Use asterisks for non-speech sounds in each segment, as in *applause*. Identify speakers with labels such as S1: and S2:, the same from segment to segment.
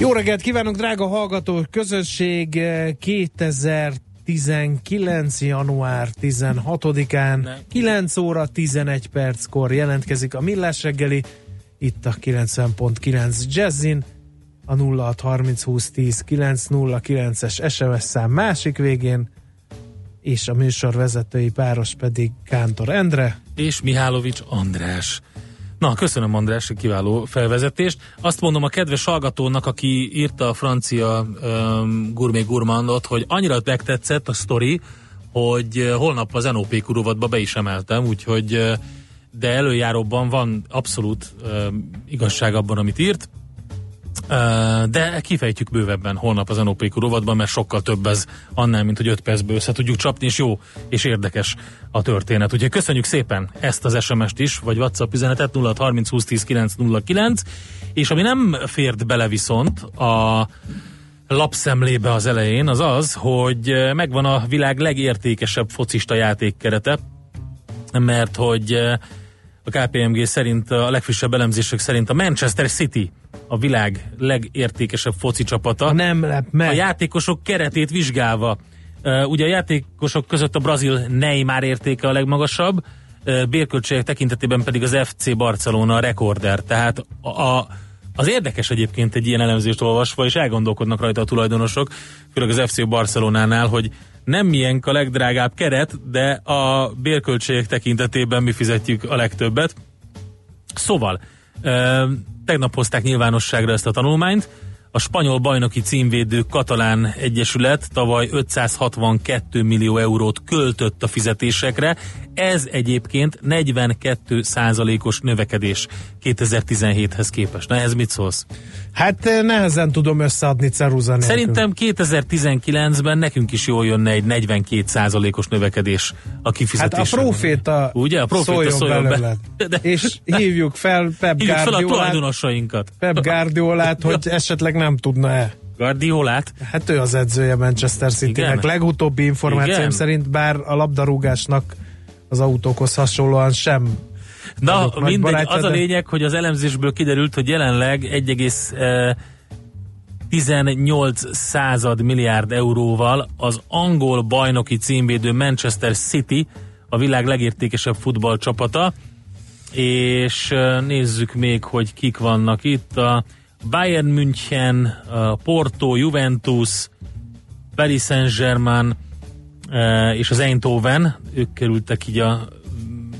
S1: Jó reggelt kívánok, drága hallgató közösség! 2019. január 16-án 9 óra 11 perckor jelentkezik a Millás reggeli, itt a 90.9 Jazzin, a 0630 20 10 909-es SMS szám másik végén, és a műsor vezetői páros pedig Kántor Endre
S2: és Mihálovics András. Na, köszönöm András, kiváló felvezetést. Azt mondom a kedves hallgatónak, aki írta a francia um, gourmet gourmandot, hogy annyira megtetszett a sztori, hogy holnap az NOP kurovatba be is emeltem, úgyhogy de előjáróban van abszolút uh, igazság abban, amit írt. De kifejtjük bővebben holnap az NOP rovatban, mert sokkal több ez annál, mint hogy 5 percből össze tudjuk csapni, és jó és érdekes a történet. Úgyhogy köszönjük szépen ezt az SMS-t is, vagy WhatsApp üzenetet 0630 20 10 909, és ami nem fért bele viszont a lapszemlébe az elején, az az, hogy megvan a világ legértékesebb focista játékkerete, mert hogy a KPMG szerint, a legfrissebb elemzések szerint a Manchester City a világ legértékesebb foci csapata.
S1: Nem lep meg.
S2: A játékosok keretét vizsgálva. Ugye a játékosok között a brazil Neymar értéke a legmagasabb, bérköltségek tekintetében pedig az FC Barcelona a rekorder. Tehát a, a az érdekes egyébként egy ilyen elemzést olvasva, és elgondolkodnak rajta a tulajdonosok, főleg az FC Barcelonánál, hogy nem milyen a legdrágább keret, de a bérköltségek tekintetében mi fizetjük a legtöbbet. Szóval, tegnap hozták nyilvánosságra ezt a tanulmányt, a spanyol bajnoki címvédő Katalán Egyesület tavaly 562 millió eurót költött a fizetésekre, ez egyébként 42 százalékos növekedés 2017-hez képest. Na ez mit szólsz?
S1: Hát eh, nehezen tudom összeadni ceruza nélkül.
S2: Szerintem 2019-ben nekünk is jól jönne egy 42 százalékos növekedés a kifizetésre.
S1: Hát a proféta,
S2: Ugye? A proféta szóljon, szóljon be.
S1: De, és hívjuk fel Pep
S2: hívjuk fel a
S1: tulajdonosainkat. Pep Guardiolát, hogy esetleg nem tudna-e.
S2: Guardiolát?
S1: Hát ő az edzője Manchester City-nek. Legutóbbi információim Igen? szerint, bár a labdarúgásnak az autókhoz hasonlóan sem
S2: Na, mindegy, az a lényeg, hogy az elemzésből kiderült, hogy jelenleg 1,18 eh, század milliárd euróval az angol bajnoki címvédő Manchester City a világ legértékesebb futballcsapata, és eh, nézzük még, hogy kik vannak itt. A Bayern München, a Porto, Juventus, Paris Saint-Germain eh, és az Eindhoven, ők kerültek így a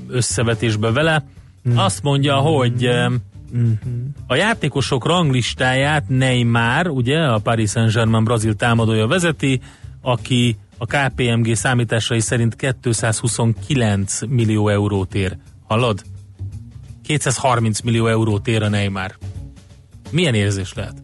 S2: összevetésbe vele. Mm. Azt mondja, hogy mm-hmm. a játékosok ranglistáját Neymar, ugye a Paris Saint-Germain brazil támadója vezeti, aki a KPMG számításai szerint 229 millió eurót ér. Hallod? 230 millió eurót ér a Neymar. Milyen érzés lehet?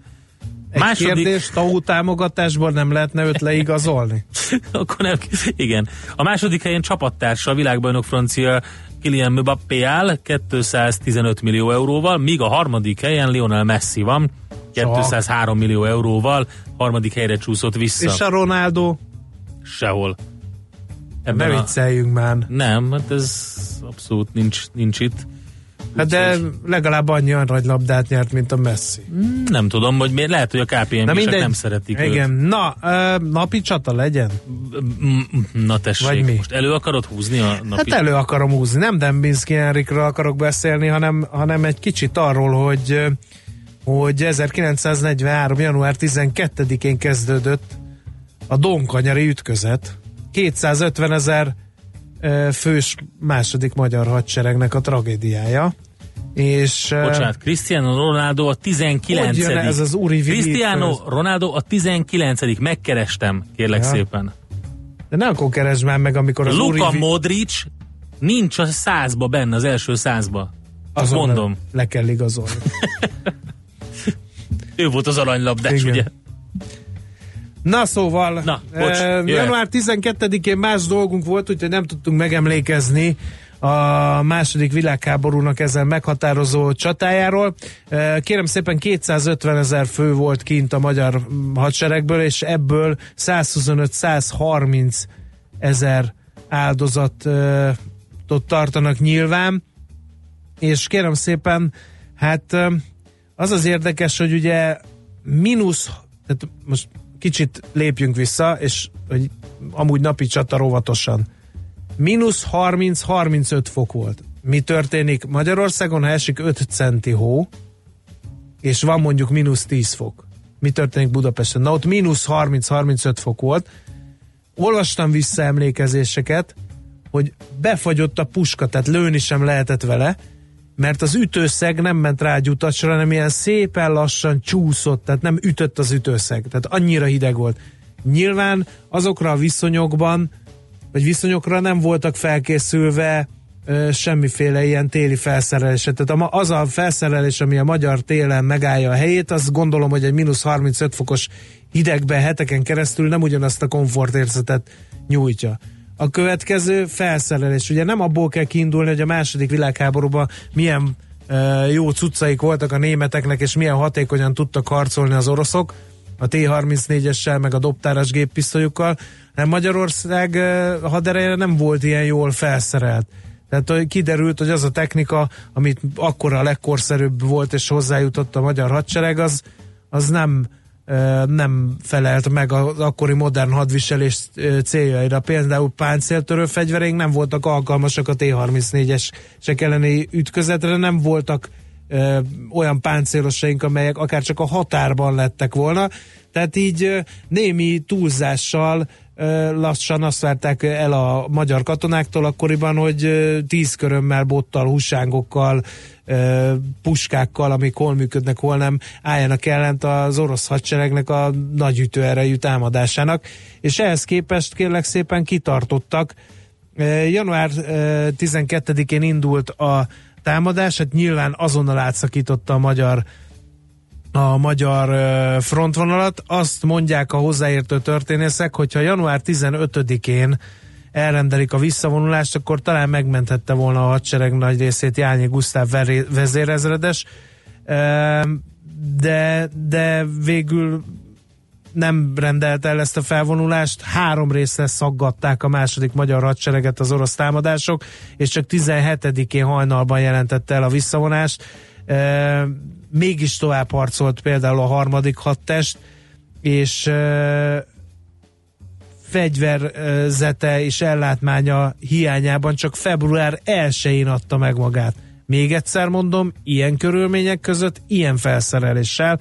S1: Egy Második... kérdés, TAU támogatásból nem lehetne őt leigazolni? *laughs*
S2: Akkor nem, igen. A második helyen csapattársa a világbajnok francia Kylian Mbappé áll 215 millió euróval, míg a harmadik helyen Lionel Messi van 203 Csak. millió euróval, harmadik helyre csúszott vissza.
S1: És a Ronaldo?
S2: Sehol.
S1: Ebben ne vicceljünk már.
S2: Nem, hát ez abszolút nincs, nincs itt.
S1: Hát de legalább annyi labdát nyert, mint a Messi.
S2: Mm, nem tudom, hogy miért lehet, hogy a KPM nem szeretik
S1: Igen, őt. na, napi csata legyen.
S2: Na tessék, Vagy mi? most elő akarod húzni a napi
S1: Hát elő akarom húzni, nem Dembinski Henrikről akarok beszélni, hanem, hanem egy kicsit arról, hogy hogy 1943. január 12-én kezdődött a Donkanyari ütközet. 250 ezer fős második magyar hadseregnek a tragédiája. És,
S2: Bocsánat, Cristiano Ronaldo a 19. Hogy
S1: ez az úri
S2: Cristiano Ronaldo a 19. Megkerestem, kérlek ja. szépen.
S1: De ne akkor keresd már meg, amikor az
S2: Luka úri... Modric nincs a százba benne, az első százba. Azt Azon mondom.
S1: Le kell igazolni. *laughs*
S2: ő volt az aranylabdás, Igen. ugye?
S1: Na szóval,
S2: Na, bocs,
S1: eh, január 12-én más dolgunk volt, úgyhogy nem tudtunk megemlékezni a második világháborúnak ezen meghatározó csatájáról. Kérem szépen 250 ezer fő volt kint a magyar hadseregből, és ebből 125-130 ezer áldozatot tartanak nyilván. És kérem szépen, hát az az érdekes, hogy ugye mínusz, tehát most kicsit lépjünk vissza, és hogy amúgy napi csata óvatosan. Mínusz 30-35 fok volt. Mi történik Magyarországon, ha esik 5 centi hó, és van mondjuk mínusz 10 fok? Mi történik Budapesten? Na ott mínusz 30-35 fok volt. Olvastam vissza emlékezéseket, hogy befagyott a puska, tehát lőni sem lehetett vele, mert az ütőszeg nem ment rá egy utacsra, hanem ilyen szépen lassan csúszott, tehát nem ütött az ütőszeg, tehát annyira hideg volt. Nyilván azokra a viszonyokban, vagy viszonyokra nem voltak felkészülve semmiféle ilyen téli felszerelésre. Tehát az a felszerelés, ami a magyar télen megállja a helyét, azt gondolom, hogy egy mínusz 35 fokos hidegben heteken keresztül nem ugyanazt a komfortérzetet nyújtja. A következő felszerelés. Ugye nem abból kell kiindulni, hogy a második világháborúban milyen jó cuccaik voltak a németeknek, és milyen hatékonyan tudtak harcolni az oroszok, a T-34-essel, meg a dobtáras géppisztolyokkal, hanem Magyarország ö, hadereje nem volt ilyen jól felszerelt. Tehát kiderült, hogy az a technika, amit akkor a legkorszerűbb volt és hozzájutott a magyar hadsereg, az, az nem, ö, nem felelt meg az akkori modern hadviselés ö, céljaira. Például páncéltörő fegyvereink nem voltak alkalmasak a T-34-es elleni ütközetre, nem voltak ö, olyan páncélosaink, amelyek akár csak a határban lettek volna. Tehát így ö, némi túlzással ö, lassan azt várták el a magyar katonáktól akkoriban, hogy ö, tíz körömmel, bottal, húsángokkal, ö, puskákkal, amik hol működnek, hol nem, álljanak ellent az orosz hadseregnek a nagy ütőerejű támadásának. És ehhez képest kérlek szépen kitartottak. Január ö, 12-én indult a támadás, hát nyilván azonnal átszakította a magyar a magyar frontvonalat. Azt mondják a hozzáértő történészek, hogyha január 15-én elrendelik a visszavonulást, akkor talán megmenthette volna a hadsereg nagy részét Jányi Gusztáv vezérezredes, de, de végül nem rendelt el ezt a felvonulást, három részre szaggatták a második magyar hadsereget az orosz támadások, és csak 17-én hajnalban jelentette el a visszavonást. E, mégis tovább harcolt például a harmadik hadtest, és e, fegyverzete és ellátmánya hiányában csak február 1-én adta meg magát. Még egyszer mondom, ilyen körülmények között, ilyen felszereléssel,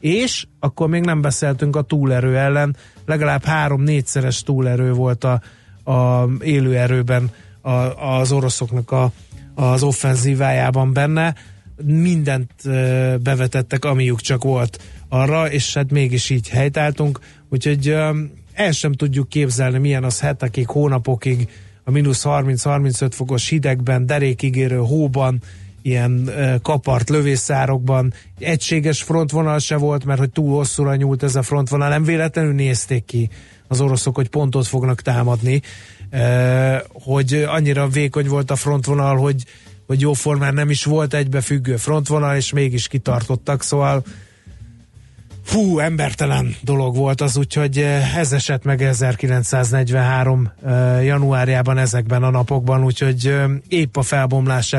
S1: és akkor még nem beszéltünk a túlerő ellen, legalább három-négyszeres túlerő volt a, a élőerőben a, az oroszoknak a, az offenzívájában benne. Mindent bevetettek, amiük csak volt arra, és hát mégis így helytáltunk, úgyhogy el sem tudjuk képzelni, milyen az hetekig, hónapokig a mínusz 30-35 fokos hidegben, derékigérő hóban, ilyen kapart lövészárokban, egységes frontvonal se volt, mert hogy túl hosszúra nyúlt ez a frontvonal, nem véletlenül nézték ki az oroszok, hogy pontot fognak támadni, hogy annyira vékony volt a frontvonal, hogy, hogy jóformán nem is volt egybefüggő frontvonal, és mégis kitartottak, szóval Fú, embertelen dolog volt az, úgyhogy ez esett meg 1943 eh, januárjában ezekben a napokban, úgyhogy épp a felbomlás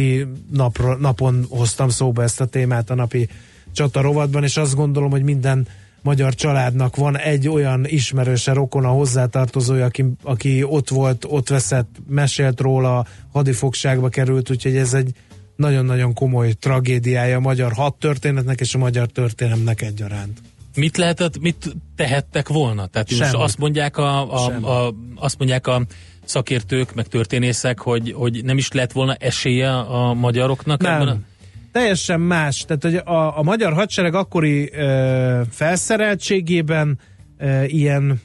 S1: előtti napra, napon hoztam szóba ezt a témát a napi csata rovatban, és azt gondolom, hogy minden magyar családnak van egy olyan ismerőse, rokona, hozzátartozója, aki, aki ott volt, ott veszett, mesélt róla, hadifogságba került, úgyhogy ez egy nagyon-nagyon komoly tragédiája a magyar hadtörténetnek és a magyar történelemnek egyaránt.
S2: Mit lehetett, mit tehettek volna? Tehát most
S1: Semmit.
S2: azt mondják a, a,
S1: Semmit.
S2: a, azt mondják a szakértők, meg történészek, hogy, hogy nem is lett volna esélye a magyaroknak? ebben a-
S1: Nem. Teljesen más. Tehát, hogy a, a magyar hadsereg akkori ö, felszereltségében ö, ilyen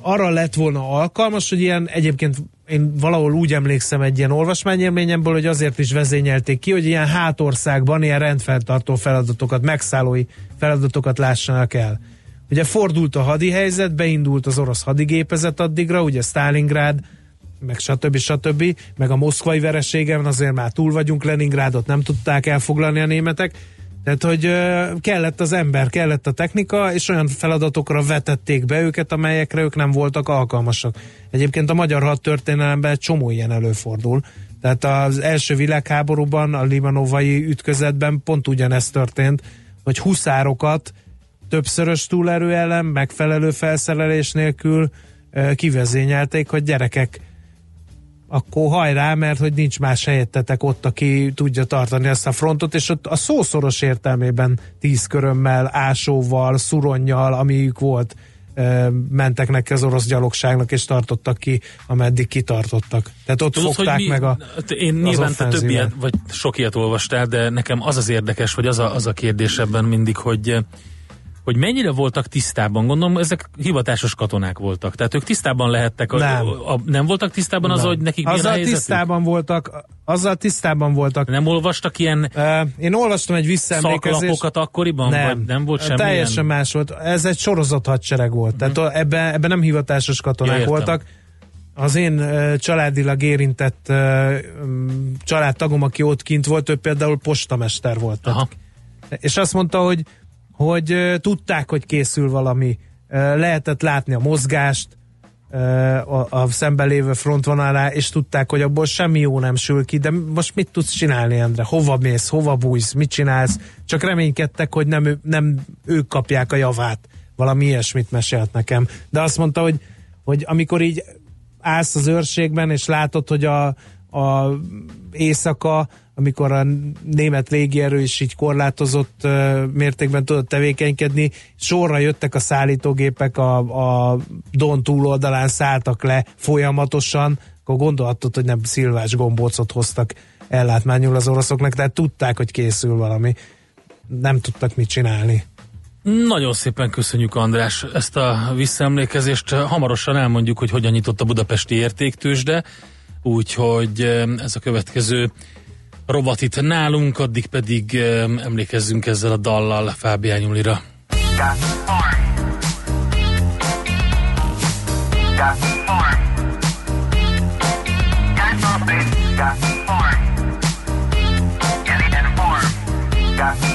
S1: arra lett volna alkalmas, hogy ilyen egyébként én valahol úgy emlékszem egy ilyen olvasmányélményemből, hogy azért is vezényelték ki, hogy ilyen hátországban ilyen rendfeltartó feladatokat, megszállói feladatokat lássanak el. Ugye fordult a hadi helyzet, beindult az orosz hadigépezet addigra, ugye Stalingrád, meg stb. stb. meg a moszkvai vereségen azért már túl vagyunk, Leningrádot nem tudták elfoglalni a németek, tehát, hogy kellett az ember, kellett a technika, és olyan feladatokra vetették be őket, amelyekre ők nem voltak alkalmasak. Egyébként a magyar hadtörténelemben csomó ilyen előfordul. Tehát az első világháborúban, a limanovai ütközetben pont ugyanezt történt, hogy huszárokat többszörös túlerő ellen, megfelelő felszerelés nélkül kivezényelték, hogy gyerekek, akkor hajrá, mert hogy nincs más helyettetek ott, aki tudja tartani ezt a frontot, és ott a szószoros értelmében tíz körömmel, ásóval, szuronnyal, amiük volt, mentek neki az orosz gyalogságnak, és tartottak ki, ameddig kitartottak. Tehát ott Tudod, fogták mi, meg a
S2: hát Én nyilván te több ilyet, vagy sok ilyet olvastál, de nekem az az érdekes, vagy az a, az a kérdés ebben mindig, hogy hogy mennyire voltak tisztában, gondolom ezek hivatásos katonák voltak, tehát ők tisztában lehettek, nem, a, a, nem voltak tisztában az, hogy nekik
S1: azzal milyen a tisztában voltak, azzal tisztában voltak.
S2: Nem olvastak ilyen
S1: uh, Én olvastam egy visszaemlékezést.
S2: Akkoriban? Nem, vagy nem volt semmi
S1: Teljesen más volt. Ez egy sorozat hadsereg volt, uh-huh. tehát ebben ebbe nem hivatásos katonák ja, voltak. Az én uh, családilag érintett uh, családtagom, aki ott kint volt, ő például postamester volt. Aha. Tehát, és azt mondta, hogy hogy tudták, hogy készül valami, lehetett látni a mozgást a, a szemben lévő frontvonalá, és tudták, hogy abból semmi jó nem sül ki, de most mit tudsz csinálni, Endre? Hova mész, hova bújsz, mit csinálsz? Csak reménykedtek, hogy nem, nem ők kapják a javát. Valami ilyesmit mesélt nekem. De azt mondta, hogy, hogy amikor így állsz az őrségben, és látod, hogy a, a éjszaka amikor a német légierő is így korlátozott mértékben tudott tevékenykedni, sorra jöttek a szállítógépek, a, a Don túloldalán szálltak le folyamatosan, akkor gondolhatod, hogy nem szilvás gombócot hoztak ellátmányul az oroszoknak, tehát tudták, hogy készül valami. Nem tudtak mit csinálni.
S2: Nagyon szépen köszönjük András ezt a visszaemlékezést. Hamarosan elmondjuk, hogy hogyan nyitott a budapesti értéktősde, úgyhogy ez a következő rovat itt nálunk, addig pedig emlékezzünk ezzel a dallal Fábián Nyulira.
S3: puzzle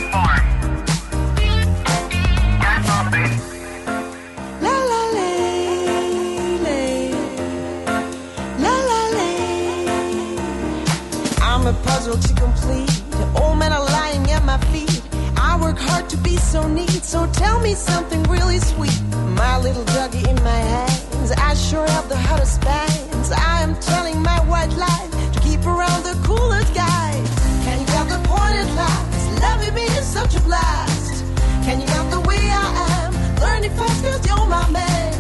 S3: so neat, so tell me something really sweet. My little doggy in my hands, I sure have the hottest bands. I am telling my white lies to keep around the coolest guys. Can you get the pointed lines? Loving me is such a blast. Can you get the way I am? Learning fast cause you're my man.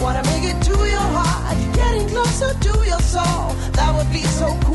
S3: Wanna make it to your heart, getting closer to your soul. That would be so cool,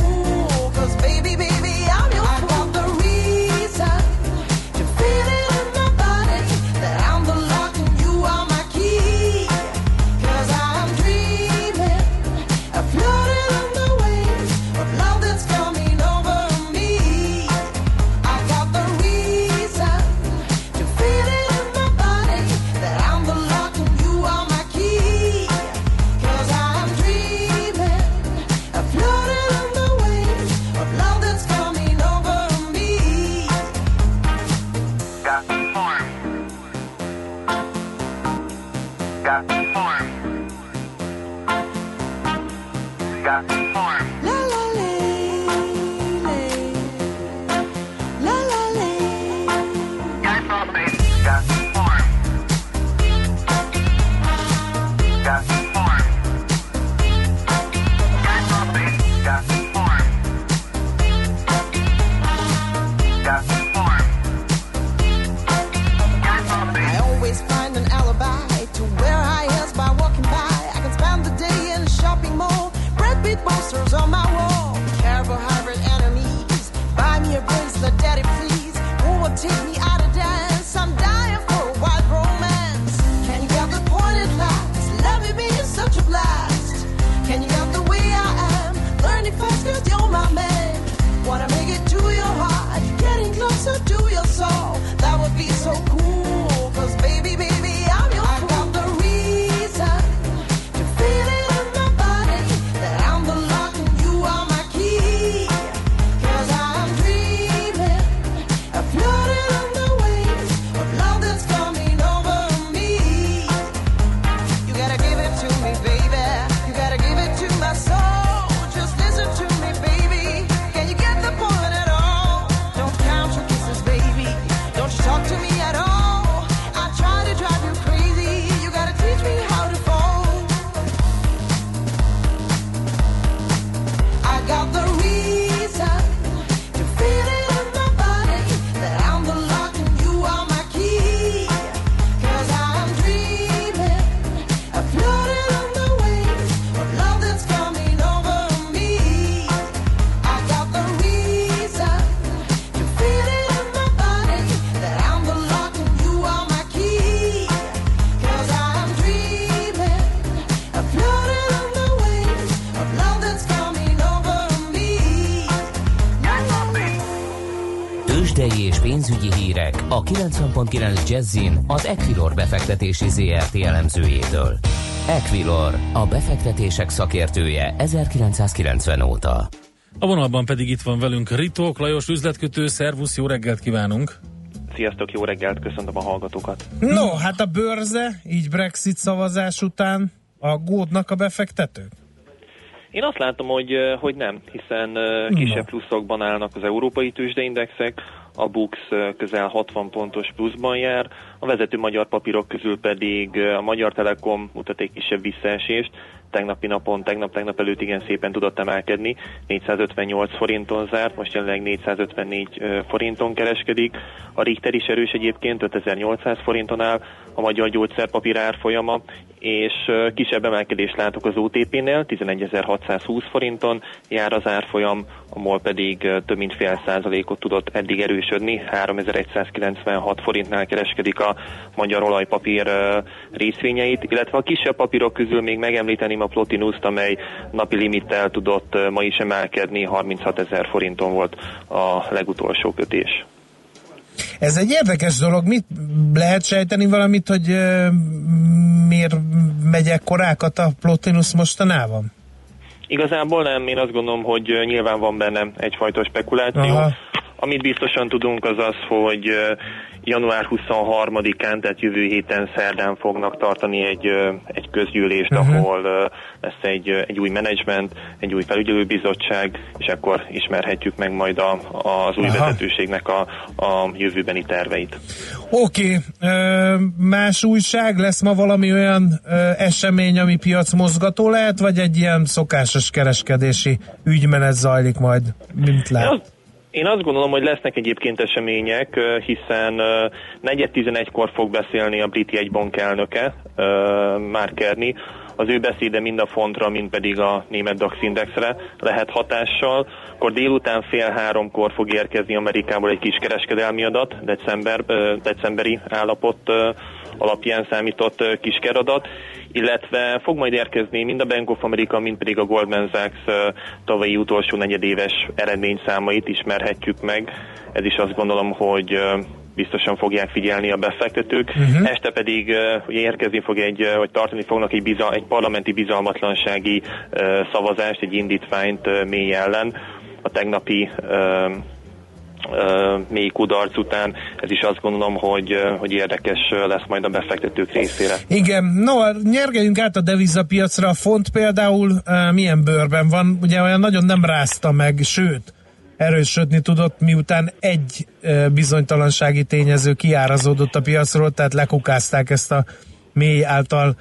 S4: hírek a 90.9 Jazzin az Equilor befektetési ZRT elemzőjétől. Equilor, a befektetések szakértője 1990 óta.
S2: A vonalban pedig itt van velünk Ritók Lajos üzletkötő, szervusz, jó reggelt kívánunk!
S5: Sziasztok, jó reggelt, köszöntöm a hallgatókat.
S1: No, hát a bőrze, így Brexit szavazás után aggódnak a befektetők?
S5: Én azt látom, hogy, hogy nem, hiszen kisebb pluszokban állnak az európai tőzsdeindexek, a BUX közel 60 pontos pluszban jár, a vezető magyar papírok közül pedig a Magyar Telekom mutat egy kisebb visszaesést, tegnapi napon, tegnap-tegnap előtt igen szépen tudott emelkedni, 458 forinton zárt, most jelenleg 454 forinton kereskedik. A Richter is erős egyébként, 5800 forinton áll, a magyar gyógyszerpapír árfolyama, és kisebb emelkedést látok az OTP-nél, 11.620 forinton jár az árfolyam, a MOL pedig több mint fél százalékot tudott eddig erősödni, 3196 forintnál kereskedik a magyar olajpapír részvényeit, illetve a kisebb papírok közül még megemlíteném a Plotinus-t, amely napi limittel tudott ma is emelkedni, 36 ezer forinton volt a legutolsó kötés.
S1: Ez egy érdekes dolog. Mit lehet sejteni valamit, hogy miért megy korákat a Plotinus mostanában?
S5: Igazából nem, én azt gondolom, hogy nyilván van benne egyfajta spekuláció. Aha. Amit biztosan tudunk az az, hogy január 23-án, tehát jövő héten szerdán fognak tartani egy, egy közgyűlést, uh-huh. ahol lesz egy, egy új menedzsment, egy új felügyelőbizottság, és akkor ismerhetjük meg majd a, az új Aha. vezetőségnek a, a jövőbeni terveit.
S1: Oké, okay. más újság lesz ma valami olyan esemény, ami piac mozgató lehet, vagy egy ilyen szokásos kereskedési ügymenet zajlik majd, mint lát?
S5: Én azt gondolom, hogy lesznek egyébként események, hiszen 4.11-kor fog beszélni a brit jegybank elnöke, Mark Kerny. Az ő beszéde mind a fontra, mind pedig a német DAX indexre lehet hatással. Akkor délután fél háromkor fog érkezni Amerikából egy kis kereskedelmi adat, december, decemberi állapot alapján számított kiskeраdat, illetve fog majd érkezni mind a Bank of America, mind pedig a Goldman Sachs tavalyi utolsó negyedéves eredményszámait ismerhetjük meg. Ez is azt gondolom, hogy biztosan fogják figyelni a befektetők. Uh-huh. Este pedig uh, érkezni fog egy, uh, vagy tartani fognak egy, bizal, egy parlamenti bizalmatlansági uh, szavazást, egy indítványt uh, mély ellen. A tegnapi uh, mély kudarc után, ez is azt gondolom, hogy, hogy érdekes lesz majd a befektetők részére.
S1: Igen, no, nyergeljünk át a devizapiacra, a font például milyen bőrben van, ugye olyan nagyon nem rázta meg, sőt, erősödni tudott, miután egy bizonytalansági tényező kiárazódott a piacról, tehát lekukázták ezt a mély által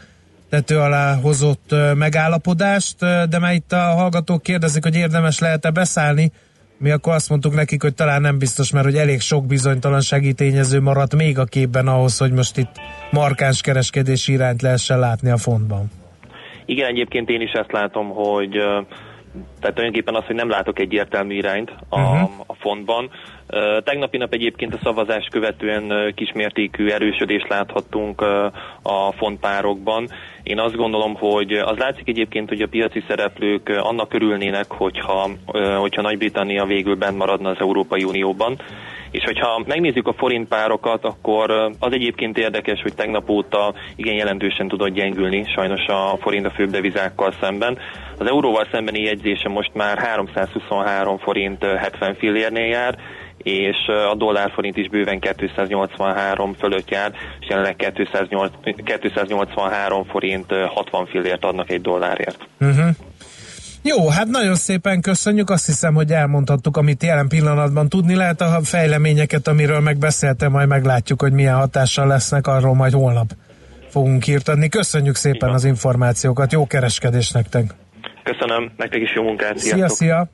S1: tető alá hozott megállapodást, de már itt a hallgatók kérdezik, hogy érdemes lehet-e beszállni, mi akkor azt mondtuk nekik, hogy talán nem biztos, mert hogy elég sok bizonytalansági tényező maradt még a képben ahhoz, hogy most itt markáns kereskedési irányt lehessen látni a fontban.
S5: Igen, egyébként én is ezt látom, hogy tehát tulajdonképpen az, hogy nem látok egyértelmű irányt a, uh-huh. a fontban. Tegnapi nap egyébként a szavazást követően kismértékű erősödést láthattunk a fontpárokban. Én azt gondolom, hogy az látszik egyébként, hogy a piaci szereplők annak örülnének, hogyha, hogyha Nagy-Britannia végül bent maradna az Európai Unióban. És hogyha megnézzük a forint párokat, akkor az egyébként érdekes, hogy tegnap óta igen jelentősen tudott gyengülni sajnos a forint a főbb devizákkal szemben. Az euróval szembeni jegyzése most már 323 forint 70 fillérnél jár, és a dollárforint is bőven 283 fölött jár, és jelenleg 283 forint 60 fillért adnak egy dollárért.
S1: Uh-huh. Jó, hát nagyon szépen köszönjük. Azt hiszem, hogy elmondhattuk, amit jelen pillanatban tudni lehet. A fejleményeket, amiről megbeszéltem, majd meglátjuk, hogy milyen hatással lesznek, arról majd holnap fogunk írtani. Köszönjük szépen az információkat, jó kereskedés nektek!
S5: Köszönöm, nektek is jó munkát,
S1: sziasztok! Szia, szia!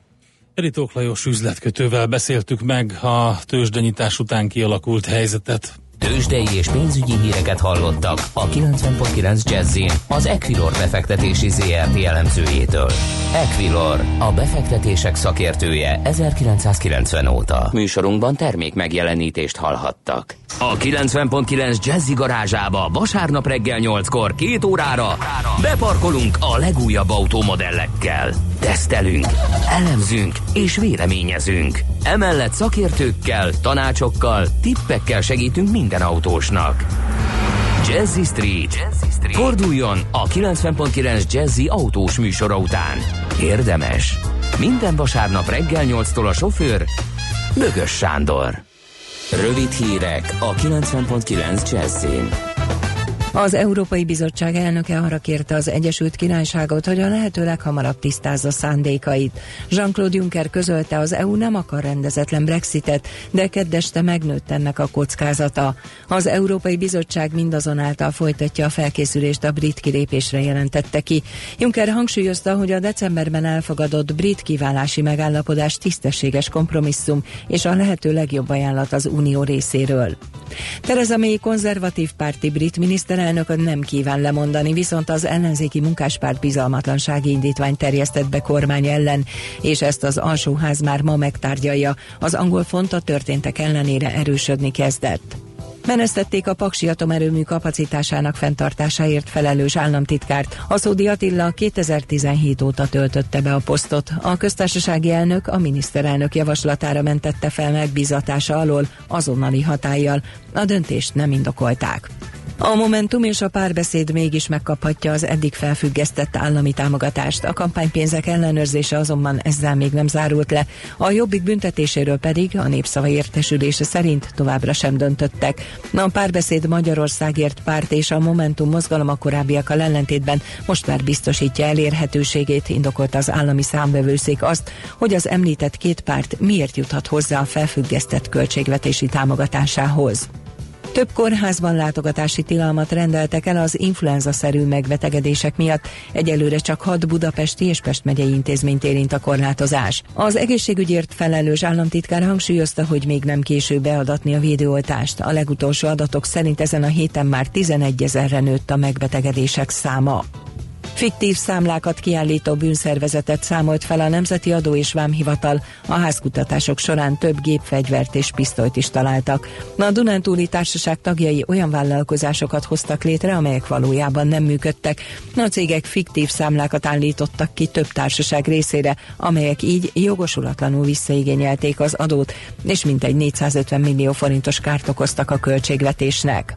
S2: Eritók Lajos üzletkötővel beszéltük meg a tőzsdenyítás után kialakult helyzetet.
S4: Tőzsdei és pénzügyi híreket hallottak a 90.9 jazz az Equilor befektetési ZRT elemzőjétől. Equilor, a befektetések szakértője 1990 óta. Műsorunkban termék megjelenítést hallhattak. A 90.9 Jazzy garázsába vasárnap reggel 8-kor két órára beparkolunk a legújabb autómodellekkel. Tesztelünk, elemzünk és véleményezünk. Emellett szakértőkkel, tanácsokkal, tippekkel segítünk minden autósnak. Jazzy Street. Jazzy Street. Forduljon a 90.9 Jazzy autós műsora után. Érdemes. Minden vasárnap reggel 8-tól a sofőr Bögös Sándor. Rövid hírek a 90.9 Jazzin.
S6: Az Európai Bizottság elnöke arra kérte az Egyesült Királyságot, hogy a lehető leghamarabb tisztázza szándékait. Jean-Claude Juncker közölte, az EU nem akar rendezetlen Brexitet, de keddeste megnőtt ennek a kockázata. Az Európai Bizottság mindazonáltal folytatja a felkészülést a brit kilépésre jelentette ki. Juncker hangsúlyozta, hogy a decemberben elfogadott brit kiválási megállapodás tisztességes kompromisszum és a lehető legjobb ajánlat az Unió részéről. Tereza May konzervatív párti brit miniszter miniszterelnök nem kíván lemondani, viszont az ellenzéki munkáspárt bizalmatlansági indítványt terjesztett be kormány ellen, és ezt az alsóház már ma megtárgyalja. Az angol font a történtek ellenére erősödni kezdett. Menesztették a Paksi atomerőmű kapacitásának fenntartásáért felelős államtitkárt. Aszódi Attila 2017 óta töltötte be a posztot. A köztársasági elnök a miniszterelnök javaslatára mentette fel megbízatása alól azonnali hatállyal. A döntést nem indokolták. A Momentum és a párbeszéd mégis megkaphatja az eddig felfüggesztett állami támogatást. A kampánypénzek ellenőrzése azonban ezzel még nem zárult le. A jobbik büntetéséről pedig a népszava értesülése szerint továbbra sem döntöttek. A párbeszéd Magyarországért párt és a Momentum mozgalom a korábbiakkal ellentétben most már biztosítja elérhetőségét, indokolta az állami számvevőszék azt, hogy az említett két párt miért juthat hozzá a felfüggesztett költségvetési támogatásához. Több kórházban látogatási tilalmat rendeltek el az influenza-szerű megbetegedések miatt. Egyelőre csak hat budapesti és Pest megyei intézményt érint a korlátozás. Az egészségügyért felelős államtitkár hangsúlyozta, hogy még nem késő beadatni a védőoltást. A legutolsó adatok szerint ezen a héten már 11 ezerre nőtt a megbetegedések száma. Fiktív számlákat kiállító bűnszervezetet számolt fel a Nemzeti Adó és Vámhivatal. A házkutatások során több gépfegyvert és pisztolyt is találtak. A Dunántúli Társaság tagjai olyan vállalkozásokat hoztak létre, amelyek valójában nem működtek. A cégek fiktív számlákat állítottak ki több társaság részére, amelyek így jogosulatlanul visszaigényelték az adót, és mintegy 450 millió forintos kárt okoztak a költségvetésnek.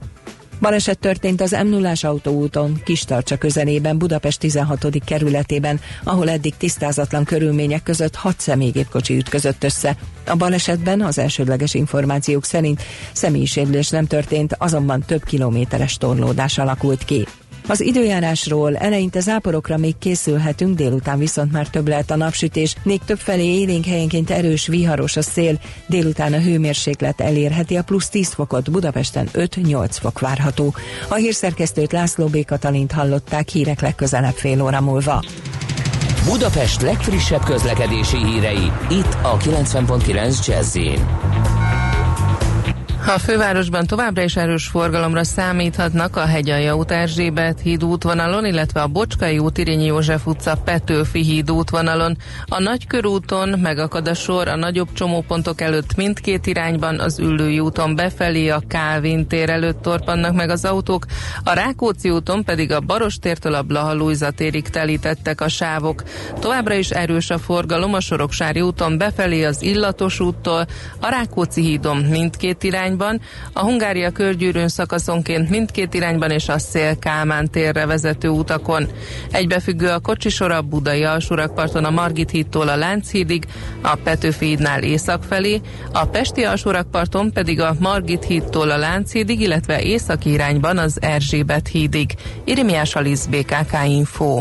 S6: Baleset történt az m 0 autóúton, Kistarcsa közelében, Budapest 16. kerületében, ahol eddig tisztázatlan körülmények között hat személygépkocsi ütközött össze. A balesetben az elsődleges információk szerint személyisérülés nem történt, azonban több kilométeres torlódás alakult ki. Az időjárásról eleinte záporokra még készülhetünk, délután viszont már több lehet a napsütés, még több felé élénk helyenként erős, viharos a szél, délután a hőmérséklet elérheti a plusz 10 fokot, Budapesten 5-8 fok várható. A hírszerkesztőt László B. Katalint hallották hírek legközelebb fél óra múlva.
S4: Budapest legfrissebb közlekedési hírei, itt a 90.9 jazz
S7: a fővárosban továbbra is erős forgalomra számíthatnak a Hegyalja út Erzsébet híd útvonalon, illetve a Bocskai út Irényi József utca Petőfi híd útvonalon. A Nagykörúton megakad a sor a nagyobb csomópontok előtt mindkét irányban, az Üllői úton befelé a Kálvin tér előtt torpannak meg az autók, a Rákóczi úton pedig a Barostértől a Blaha térig telítettek a sávok. Továbbra is erős a forgalom a Soroksári úton befelé az Illatos úttól, a Rákóczi hídon mindkét irányban irányban, a Hungária körgyűrűn szakaszonként mindkét irányban és a Szél Kálmán térre vezető utakon. Egybefüggő a kocsisor a Budai alsórakparton a Margit hídtól a Lánchídig, a Petőfi hídnál észak felé, a Pesti alsórakparton pedig a Margit hídtól a Lánchídig, illetve északi irányban az Erzsébet hídig. Irimiás Alisz BKK Info.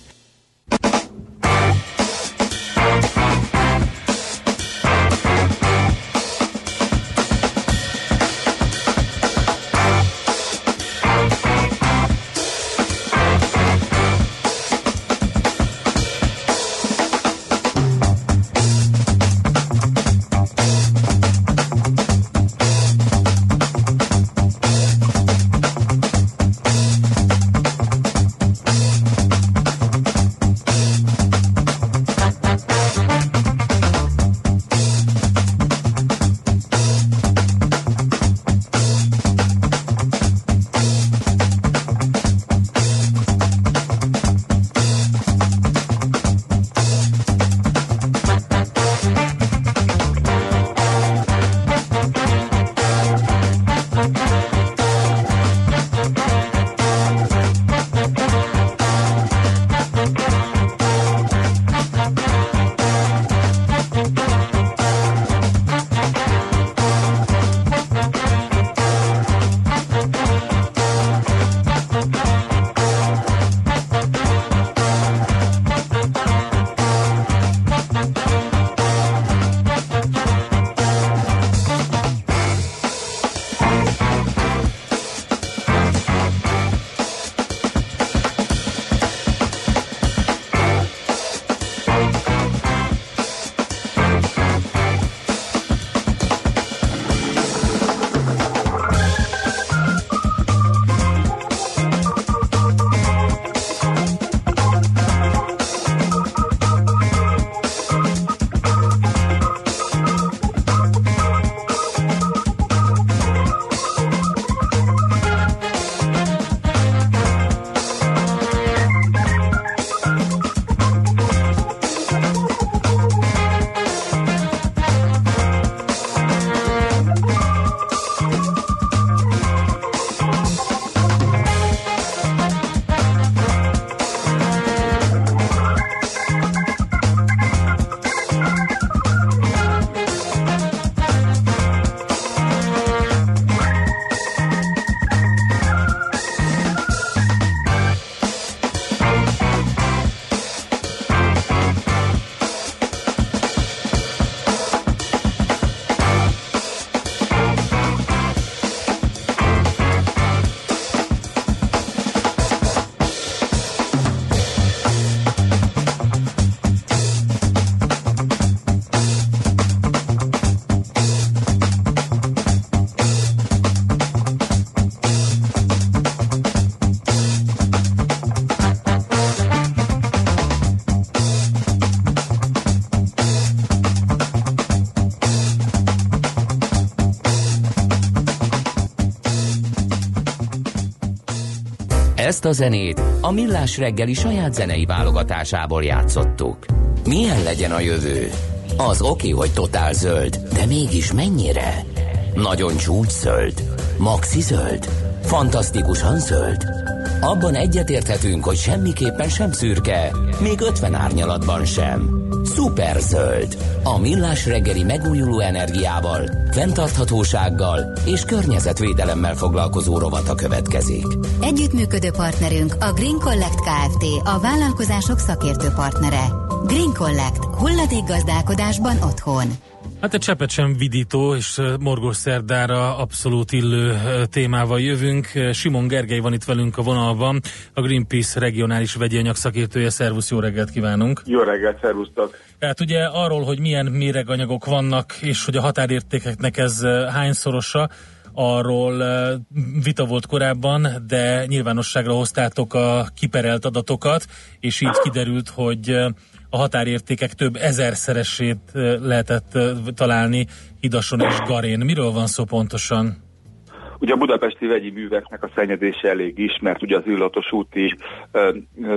S4: A zenét a Millás reggeli saját zenei válogatásából játszottuk. Milyen legyen a jövő? Az oké, hogy totál zöld, de mégis mennyire? Nagyon csúcs zöld? Maxi zöld? Fantasztikusan zöld? Abban egyetérthetünk, hogy semmiképpen sem szürke, még 50 árnyalatban sem. Szuper zöld. A millás reggeli megújuló energiával, fenntarthatósággal és környezetvédelemmel foglalkozó rovata következik.
S8: Együttműködő partnerünk a Green Collect Kft. A vállalkozások szakértő partnere. Green Collect. Hulladék gazdálkodásban otthon.
S2: Hát egy csepet sem vidító és morgós szerdára abszolút illő témával jövünk. Simon Gergely van itt velünk a vonalban, a Greenpeace regionális vegyi anyag szakértője. Szervusz, jó reggelt kívánunk!
S9: Jó reggelt, szervusztok!
S2: Tehát ugye arról, hogy milyen méreganyagok vannak, és hogy a határértékeknek ez hányszorosa, arról vita volt korábban, de nyilvánosságra hoztátok a kiperelt adatokat, és így kiderült, hogy a határértékek több ezerszeresét lehetett találni Hidason és Garén. Miről van szó pontosan?
S9: Ugye a budapesti vegyi műveknek a szennyezése elég ismert, ugye az illatos úti ö,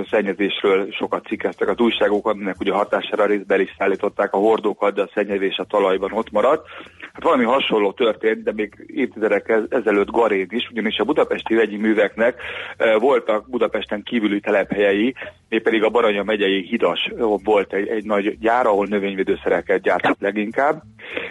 S9: szennyezésről sokat cikkeztek az újságok, aminek ugye hatására részben is szállították a hordókat, de a szennyezés a talajban ott maradt. Hát valami hasonló történt, de még évtizedek ezelőtt Garén is, ugyanis a budapesti vegyi műveknek ö, voltak Budapesten kívüli telephelyei, pedig a Baranya megyei Hidas volt egy, egy nagy gyár, ahol növényvédőszereket gyártott leginkább,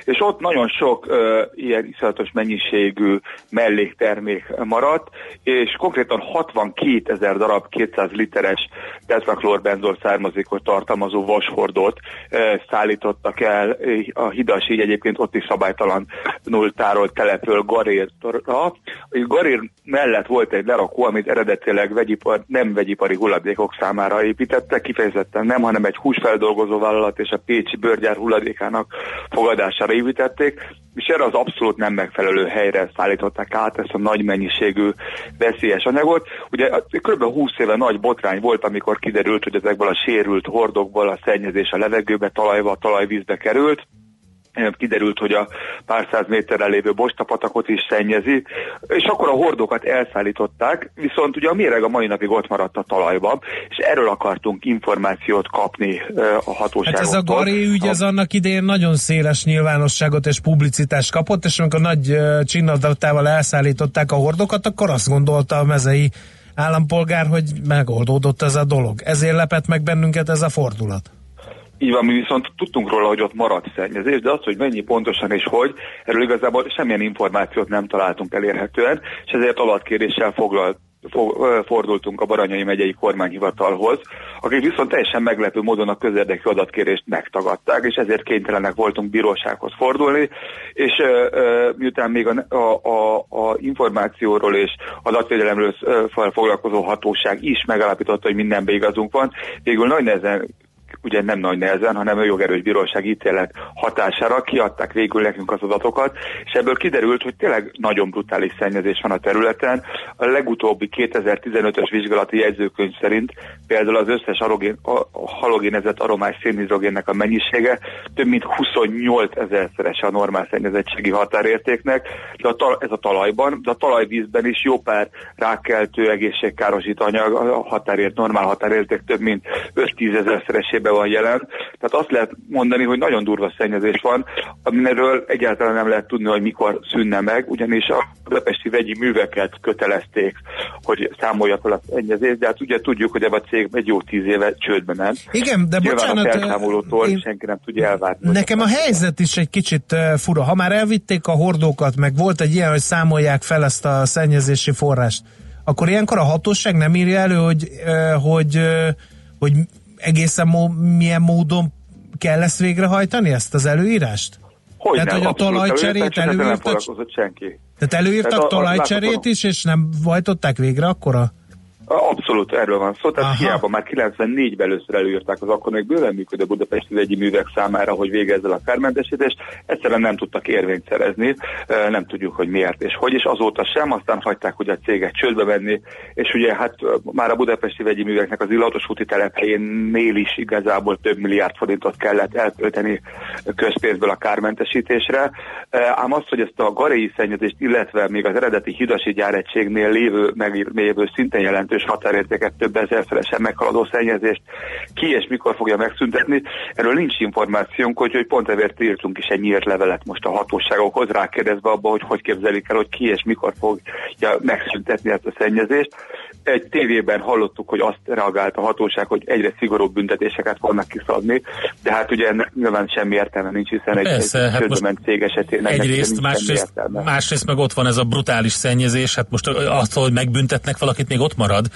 S9: és ott nagyon sok ö, ilyen iszonyatos mennyiségű melléktermék maradt, és konkrétan 62 ezer darab 200 literes tetraklórbenzol származékot tartalmazó vashordót e, szállítottak el a hidas, így egyébként ott is szabálytalanul tárolt telepről Garérra. Garér mellett volt egy lerakó, amit eredetileg vegyipar, nem vegyipari hulladékok számára építettek, kifejezetten nem, hanem egy húsfeldolgozó vállalat és a Pécsi bőrgyár hulladékának fogadására építették, és erre az abszolút nem megfelelő helyre szállították át ezt a nagy mennyiségű veszélyes anyagot. Ugye kb. 20 éve nagy botrány volt, amikor kiderült, hogy ezekből a sérült hordokból a szennyezés a levegőbe, talajba, a talajvízbe került, kiderült, hogy a pár száz méterrel lévő bostapatakot is szennyezi, és akkor a hordókat elszállították, viszont ugye a méreg a mai napig ott maradt a talajban, és erről akartunk információt kapni a hatóságoktól.
S1: Hát ez a Gari ügy, ez annak idején nagyon széles nyilvánosságot és publicitást kapott, és amikor nagy csinnadátával elszállították a hordokat, akkor azt gondolta a mezei állampolgár, hogy megoldódott ez a dolog. Ezért lepett meg bennünket ez a fordulat.
S9: Így van, mi viszont tudtunk róla, hogy ott maradt szennyezés, de az, hogy mennyi pontosan és hogy, erről igazából semmilyen információt nem találtunk elérhetően, és ezért alatkéréssel foglalt fordultunk a Baranyai megyei kormányhivatalhoz, akik viszont teljesen meglepő módon a közérdekű adatkérést megtagadták, és ezért kénytelenek voltunk bírósághoz fordulni, és uh, miután még a, a, a, információról és adatvédelemről foglalkozó hatóság is megállapította, hogy mindenbe igazunk van, végül nagy nehezen ugye nem nagy nehezen, hanem a jogerős bíróság ítélet hatására kiadták végül nekünk az adatokat, és ebből kiderült, hogy tényleg nagyon brutális szennyezés van a területen. A legutóbbi 2015-ös vizsgálati jegyzőkönyv szerint például az összes arogén, a halogénezett aromás szénhidrogénnek a mennyisége több mint 28 ezerszeres a normál szennyezettségi határértéknek, de a tal- ez a talajban, de a talajvízben is jó pár rákeltő egészségkárosító anyag, a határért, normál határérték több mint 5-10 ezerszeresében van jelen. Tehát azt lehet mondani, hogy nagyon durva szennyezés van, amiről egyáltalán nem lehet tudni, hogy mikor szűnne meg, ugyanis a budapesti vegyi műveket kötelezték, hogy számolja fel a szennyezést, de hát ugye tudjuk, hogy ebben a cég egy jó tíz éve csődben nem.
S1: Igen, de
S9: Nyilván
S1: bocsánat,
S9: a felszámolótól én... senki nem tudja elvárni.
S1: Nekem a helyzet is egy kicsit fura. Ha már elvitték a hordókat, meg volt egy ilyen, hogy számolják fel ezt a szennyezési forrást, akkor ilyenkor a hatóság nem írja elő, hogy, hogy, hogy egészen mo- milyen módon kell ezt végrehajtani, ezt az előírást?
S9: Hogy
S1: Tehát,
S9: nem,
S1: hogy a talajcserét
S9: előírtak?
S1: senki. Tehát előírtak Tehát talajcserét is, és nem vajtották végre akkora?
S9: Abszolút erről van szó, tehát Aha. hiába már 94-ben először előírták az akkor még bőven működő budapesti vegyi művek számára, hogy végezzel a kármentesítést, egyszerűen nem tudtak érvényt szerezni, nem tudjuk, hogy miért és hogy, és azóta sem, aztán hagyták hogy a céget csődbe venni, és ugye hát már a budapesti vegyi műveknek az illatos úti telephelyenél is igazából több milliárd forintot kellett elkölteni közpénzből a kármentesítésre, ám azt, hogy ezt a garéi szennyezést, illetve még az eredeti hidasi gyáretségnél lévő, meglévő szinten jelentő jelentős határértéket több ezerszeresen meghaladó szennyezést ki és mikor fogja megszüntetni. Erről nincs információnk, hogy, hogy pont ezért írtunk is egy nyílt levelet most a hatóságokhoz, rákérdezve abba, hogy hogy képzelik el, hogy ki és mikor fogja megszüntetni ezt a szennyezést egy tévében hallottuk, hogy azt reagált a hatóság, hogy egyre szigorúbb büntetéseket fognak kiszabni, de hát ugye ennek nyilván semmi értelme nincs, hiszen egy,
S2: Persze,
S9: egy
S2: hát most
S9: cég esetén
S2: Egyrészt, másrészt,
S9: értelme.
S2: másrészt meg ott van ez a brutális szennyezés, hát most azt, hogy megbüntetnek valakit, még ott marad.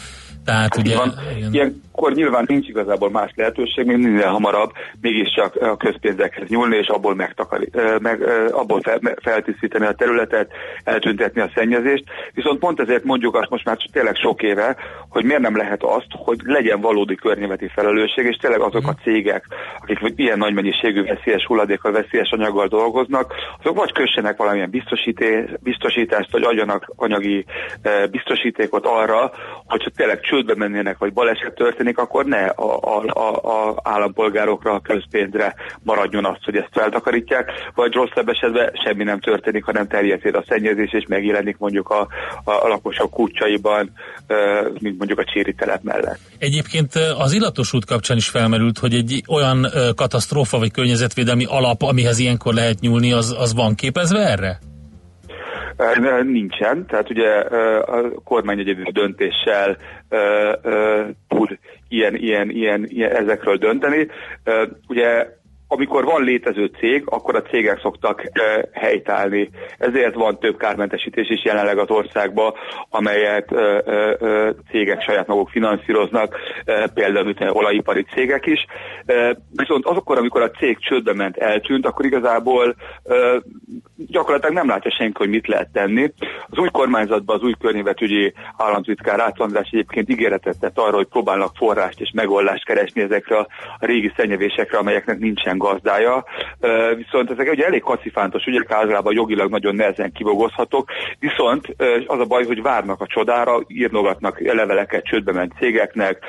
S2: Tehát ugye...
S9: Van.
S2: igen.
S9: Ilyenkor nyilván nincs igazából más lehetőség, mint minél hamarabb mégiscsak a közpénzekhez nyúlni, és abból, megtakari, meg, abból fel, feltisztítani a területet, eltüntetni a szennyezést. Viszont pont ezért mondjuk azt most már tényleg sok éve, hogy miért nem lehet azt, hogy legyen valódi környezeti felelősség, és tényleg azok a cégek, akik ilyen nagy mennyiségű veszélyes hulladékkal, veszélyes anyaggal dolgoznak, azok vagy kössenek valamilyen biztosítást, vagy adjanak anyagi biztosítékot arra, hogyha tényleg csődbe mennének, vagy baleset történik, akkor ne a, a, a, a állampolgárokra, a közpénzre maradjon azt, hogy ezt feltakarítják, vagy rosszabb esetben semmi nem történik, hanem terjed a szennyezés, és megjelenik mondjuk a, a, a lakosok kútjaiban, e, mint mondjuk a Cséri telep mellett.
S2: Egyébként az illatos út kapcsán is felmerült, hogy egy olyan katasztrófa vagy környezetvédelmi alap, amihez ilyenkor lehet nyúlni, az, az van képezve erre?
S9: Nincsen, tehát ugye a kormány egyedül döntéssel tud ilyen, ilyen, ilyen, ilyen ezekről dönteni. Ugye amikor van létező cég, akkor a cégek szoktak e, helytállni. Ezért van több kármentesítés is jelenleg az országban, amelyet e, e, cégek saját maguk finanszíroznak, e, például mint olajipari cégek is. E, viszont azokkor, amikor a cég csődbe ment, eltűnt, akkor igazából e, gyakorlatilag nem látja senki, hogy mit lehet tenni. Az új kormányzatban az új környezetügyi államtitkár Rácz András egyébként ígéretet tett arra, hogy próbálnak forrást és megoldást keresni ezekre a régi szennyezésekre, amelyeknek nincsen gazdája. Viszont ezek ugye elég kacifántos ügyek, általában jogilag nagyon nehezen kibogozhatók, viszont az a baj, hogy várnak a csodára, írnogatnak leveleket csődbe ment cégeknek,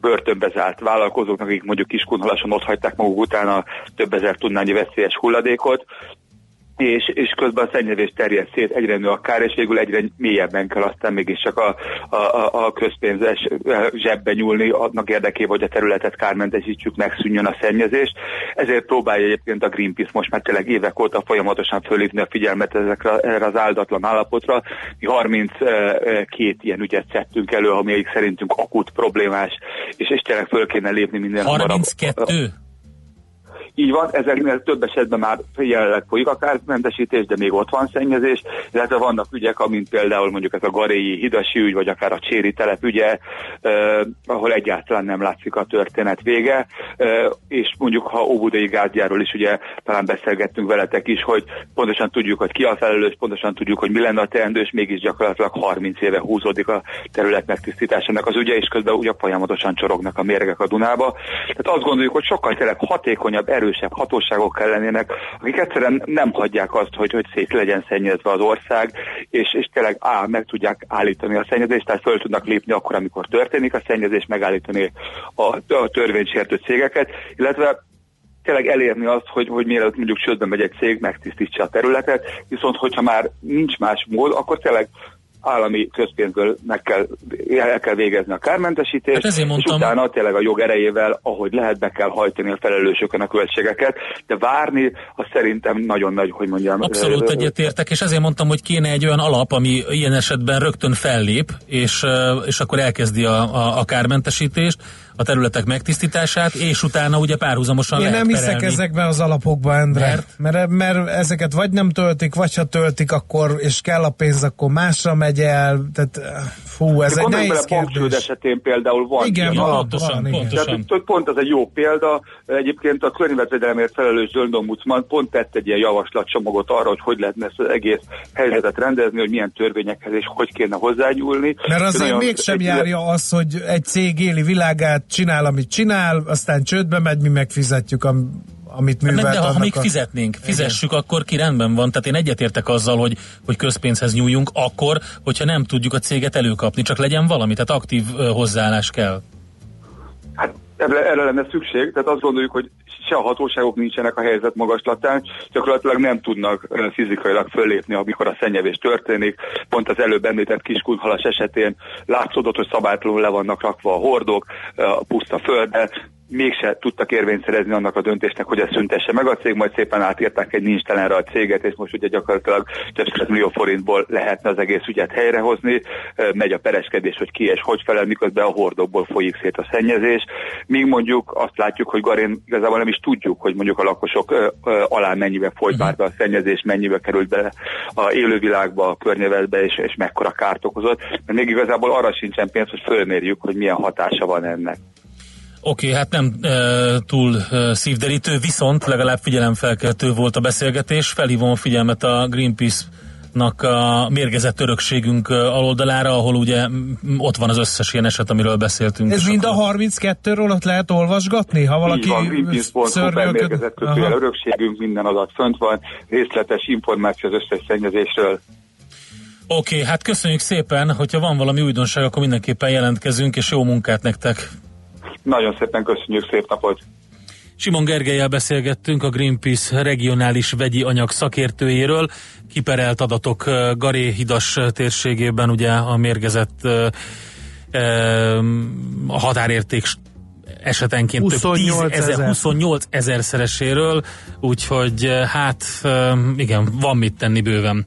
S9: börtönbe zárt vállalkozóknak, akik mondjuk kiskunhalason ott hagyták maguk után a több ezer tudnányi veszélyes hulladékot, és, és közben a szennyezés terjed szét, egyre nő a kár, és végül egyre mélyebben kell aztán mégiscsak a, a, a, közpénzes zsebbe nyúlni, annak érdekében, hogy a területet kármentesítsük, megszűnjön a szennyezés. Ezért próbálja egyébként a Greenpeace most már tényleg évek óta folyamatosan fölhívni a figyelmet ezekre, erre az áldatlan állapotra. Mi 32 ilyen ügyet szedtünk elő, amelyik szerintünk akut problémás, és, és tényleg föl kéne lépni minden
S2: 32?
S9: Hamarabb. Így van, ezeknél több esetben már jelenleg folyik a kármentesítés, de még ott van szennyezés, illetve vannak ügyek, amint például mondjuk ez a Garéi hidasi ügy, vagy akár a Cséri telep ügye, eh, ahol egyáltalán nem látszik a történet vége, eh, és mondjuk ha Óbudai gázgyárról is ugye talán beszélgettünk veletek is, hogy pontosan tudjuk, hogy ki a felelős, pontosan tudjuk, hogy mi lenne a teendő, és mégis gyakorlatilag 30 éve húzódik a terület megtisztításának az ügye, és közben ugye folyamatosan csorognak a mérgek a Dunába. Tehát azt gondoljuk, hogy sokkal tényleg hatékonyabb, erősebb hatóságok kell lennének, akik egyszerűen nem hagyják azt, hogy, hogy szét legyen szennyezve az ország, és, és tényleg á, meg tudják állítani a szennyezést, tehát föl tudnak lépni akkor, amikor történik a szennyezés, megállítani a, a törvénysértő cégeket, illetve tényleg elérni azt, hogy, hogy mielőtt mondjuk csődbe megy egy cég, megtisztítsa a területet, viszont hogyha már nincs más mód, akkor tényleg állami közpénzből meg kell, el kell végezni a kármentesítést,
S2: hát ezért mondtam,
S9: és utána tényleg a jog erejével, ahogy lehet, be kell hajtani a felelősökön a költségeket, de várni, az szerintem nagyon nagy, hogy mondjam.
S2: Abszolút egyetértek, és ezért mondtam, hogy kéne egy olyan alap, ami ilyen esetben rögtön fellép, és, és akkor elkezdi a, a, a kármentesítést, a területek megtisztítását, és utána ugye párhuzamosan
S1: Én
S2: lehet
S1: nem hiszek
S2: perelni.
S1: ezekben az alapokban, Endre. Mert? Mert, mert ezeket vagy nem töltik, vagy ha töltik, akkor, és kell a pénz, akkor másra megy el. Tehát, fú, ez egy nehéz
S9: bele,
S1: kérdés.
S9: esetén például van.
S1: Igen,
S9: ilyen
S2: pontosan,
S1: van,
S2: pontosan.
S9: Tehát, hogy pont ez egy jó példa. Egyébként a környezetvédelemért felelős zöldömbudsman pont tett egy ilyen javaslatcsomagot arra, hogy hogy lehetne ezt az egész helyzetet rendezni, hogy milyen törvényekhez és hogy kéne hozzányúlni.
S1: Mert azért
S9: Nagyon-
S1: mégsem
S9: egy-
S1: járja az, hogy egy cég éli világát, csinál, amit csinál, aztán csődbe megy, mi megfizetjük, am, amit művelt.
S2: de ha
S1: annak
S2: még
S1: a-
S2: fizetnénk, fizessük, akkor ki rendben van. Tehát én egyetértek azzal, hogy, hogy közpénzhez nyúljunk, akkor, hogyha nem tudjuk a céget előkapni, csak legyen valami, tehát aktív hozzáállás kell.
S9: Hát erre, erre lenne szükség, tehát azt gondoljuk, hogy se a hatóságok nincsenek a helyzet magaslatán, gyakorlatilag nem tudnak fizikailag föllépni, amikor a szennyevés történik. Pont az előbb említett kiskunhalas esetén látszódott, hogy szabálytalanul le vannak rakva a hordók a puszta földre, mégse tudtak érvényt szerezni annak a döntésnek, hogy ezt szüntesse meg a cég, majd szépen átírták egy nincs telenre a céget, és most ugye gyakorlatilag több millió forintból lehetne az egész ügyet helyrehozni, megy a pereskedés, hogy ki és hogy felel, miközben a hordókból folyik szét a szennyezés. Míg mondjuk azt látjuk, hogy Garin igazából nem is tudjuk, hogy mondjuk a lakosok alá mennyibe folyt uh-huh. a szennyezés, mennyibe került be a élővilágba, a környezetbe, és, és mekkora kárt okozott. De még igazából arra sincsen pénz, hogy fölmérjük, hogy milyen hatása van ennek.
S2: Oké, okay, hát nem e, túl e, szívderítő, viszont legalább figyelemfelkeltő volt a beszélgetés. Felhívom a figyelmet a Greenpeace nak a mérgezett örökségünk aloldalára, ahol ugye ott van az összes ilyen eset, amiről beszéltünk.
S1: Ez mind a 32-ről ott lehet olvasgatni? Ha valaki
S9: Így van, mérgezett örökségünk, minden adat fönt van, részletes információ az összes szennyezésről.
S2: Oké, okay, hát köszönjük szépen, hogyha van valami újdonság, akkor mindenképpen jelentkezünk, és jó munkát nektek!
S9: Nagyon szépen köszönjük, szép napot!
S2: Simon Gergelyel beszélgettünk a Greenpeace regionális vegyi anyag szakértőjéről. Kiperelt adatok Garé hidas térségében ugye a mérgezett a határérték esetenként 28 több 10 ezer, 28 ezer szereséről, úgyhogy hát igen, van mit tenni bőven.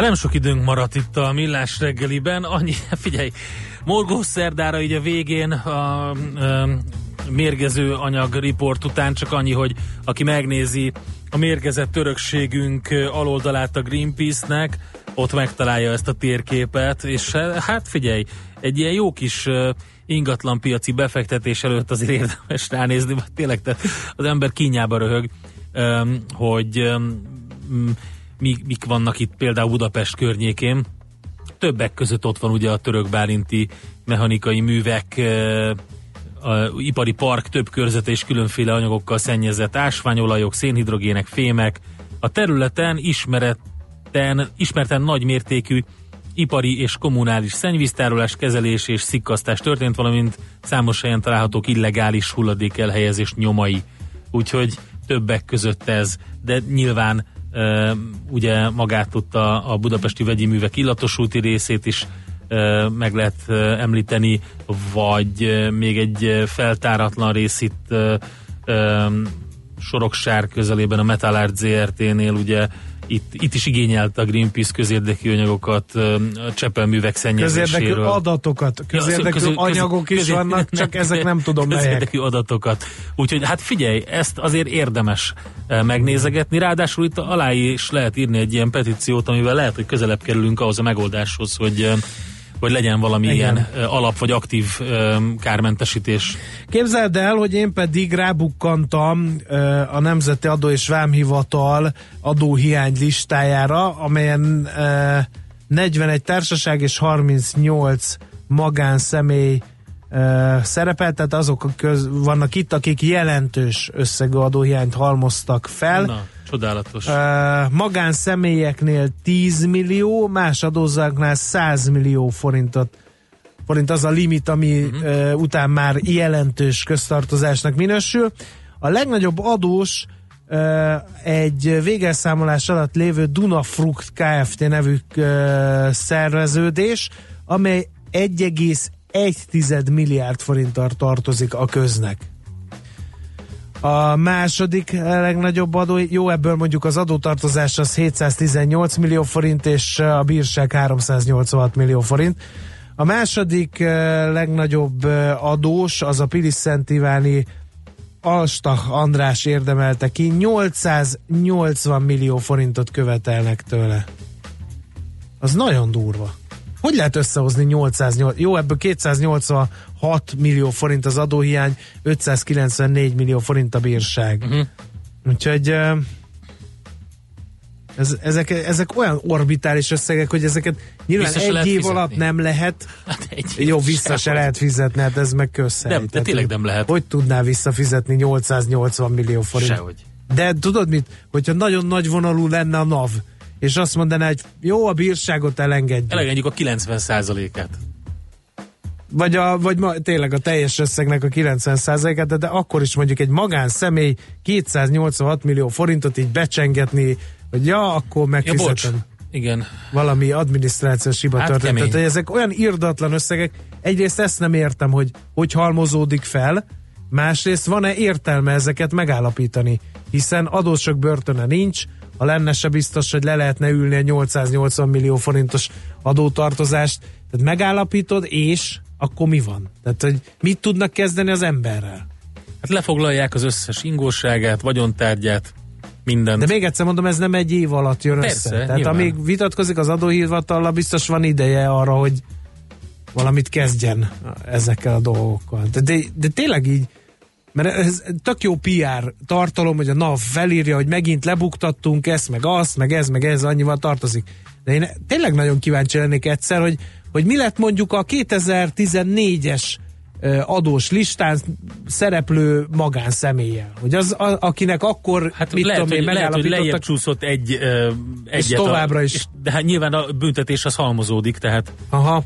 S2: Hát nem sok időnk maradt itt a millás reggeliben, annyi, *laughs* figyelj, morgó szerdára így a végén a, a, mérgező anyag riport után csak annyi, hogy aki megnézi a mérgezett örökségünk aloldalát a Greenpeace-nek, ott megtalálja ezt a térképet, és hát figyelj, egy ilyen jó kis ingatlan piaci befektetés előtt azért érdemes ránézni, mert tényleg te, az ember kínjába röhög, hogy mik, mik vannak itt például Budapest környékén. Többek között ott van ugye a török bálinti mechanikai művek, a ipari park több körzete és különféle anyagokkal szennyezett ásványolajok, szénhidrogének, fémek. A területen ismereten, ismerten nagy mértékű ipari és kommunális szennyvíztárolás, kezelés és szikkasztás történt, valamint számos helyen találhatók illegális hulladék elhelyezés nyomai. Úgyhogy többek között ez, de nyilván ugye magát tudta a budapesti vegyi művek illatosúti részét is meg lehet említeni, vagy még egy feltáratlan rész itt Soroksár közelében a Metallart ZRT-nél ugye itt, itt is igényelte a Greenpeace közérdekű anyagokat a csepelművek szennyezéséről.
S1: Közérdekű adatokat, közérdekű ja, közé, anyagok közé, is közé, vannak, csak ezek nem tudom
S2: Közérdekű melyek. adatokat. Úgyhogy hát figyelj, ezt azért érdemes megnézegetni, ráadásul itt alá is lehet írni egy ilyen petíciót, amivel lehet, hogy közelebb kerülünk ahhoz a megoldáshoz, hogy hogy legyen valami Igen. ilyen alap vagy aktív kármentesítés.
S1: Képzeld el, hogy én pedig rábukkantam a Nemzeti Adó és Vámhivatal adóhiány listájára, amelyen 41 társaság és 38 magánszemély szerepel, tehát azok köz, vannak itt, akik jelentős összegű adóhiányt halmoztak fel.
S2: Na Csodálatos. Uh,
S1: magánszemélyeknél 10 millió, más adózáknál 100 millió forintot forint az a limit, ami uh-huh. uh, után már jelentős köztartozásnak minősül. A legnagyobb adós uh, egy végelszámolás alatt lévő Dunafrukt Kft. nevű uh, szerveződés, amely 1,1 milliárd forinttal tartozik a köznek. A második legnagyobb adó, jó, ebből mondjuk az adótartozás az 718 millió forint, és a bírság 386 millió forint. A második eh, legnagyobb eh, adós, az a Pilis Szent Iváni Alstach András érdemelte ki, 880 millió forintot követelnek tőle. Az nagyon durva. Hogy lehet összehozni 808? Jó, ebből 286 millió forint az adóhiány, 594 millió forint a bírság. Uh-huh. Úgyhogy ez, ezek, ezek olyan orbitális összegek, hogy ezeket nyilván vissza egy év fizetni. alatt nem lehet. Hát egy jó, vissza se lehet fizetni, hát ez meg közhely.
S2: Nem, de tényleg nem lehet.
S1: Hogy tudná visszafizetni 880 millió forint?
S2: Sehogy.
S1: De tudod mit? Hogyha nagyon nagy vonalú lenne a NAV, és azt mondaná, hogy jó, a bírságot elengedjük.
S2: Elengedjük a 90%-át.
S1: Vagy, a, vagy ma, tényleg a teljes összegnek a 90%-át, de, de akkor is mondjuk egy magánszemély 286 millió forintot így becsengetni, hogy ja, akkor megfizetem. Ja,
S2: Igen.
S1: Valami adminisztrációs hiba hát történt. Tehát, hogy ezek olyan irdatlan összegek, egyrészt ezt nem értem, hogy hogy halmozódik fel, másrészt van-e értelme ezeket megállapítani, hiszen adósok börtöne nincs, ha lenne se biztos, hogy le lehetne ülni a 880 millió forintos adótartozást. Tehát megállapítod, és akkor mi van? Tehát, hogy mit tudnak kezdeni az emberrel?
S2: Hát lefoglalják az összes ingóságát, vagyontárgyát, mindent.
S1: De még egyszer mondom, ez nem egy év alatt jön Persze, össze. Tehát nyilván. amíg vitatkozik az adóhivatallal, biztos van ideje arra, hogy valamit kezdjen ezekkel a dolgokkal. De, de, de tényleg így mert ez tök jó PR tartalom, hogy a NAV felírja, hogy megint lebuktattunk ezt, meg azt, meg ez, meg ez, annyival tartozik. De én tényleg nagyon kíváncsi lennék egyszer, hogy, hogy mi lett mondjuk a 2014-es adós listán szereplő magánszemélyel. Hogy az, a, akinek akkor,
S2: hát mit lehet, tudom én, lehet, hogy lejjebb csúszott egy, uh, egyet.
S1: továbbra a, is.
S2: És, de hát nyilván a büntetés az halmozódik, tehát.
S1: Aha.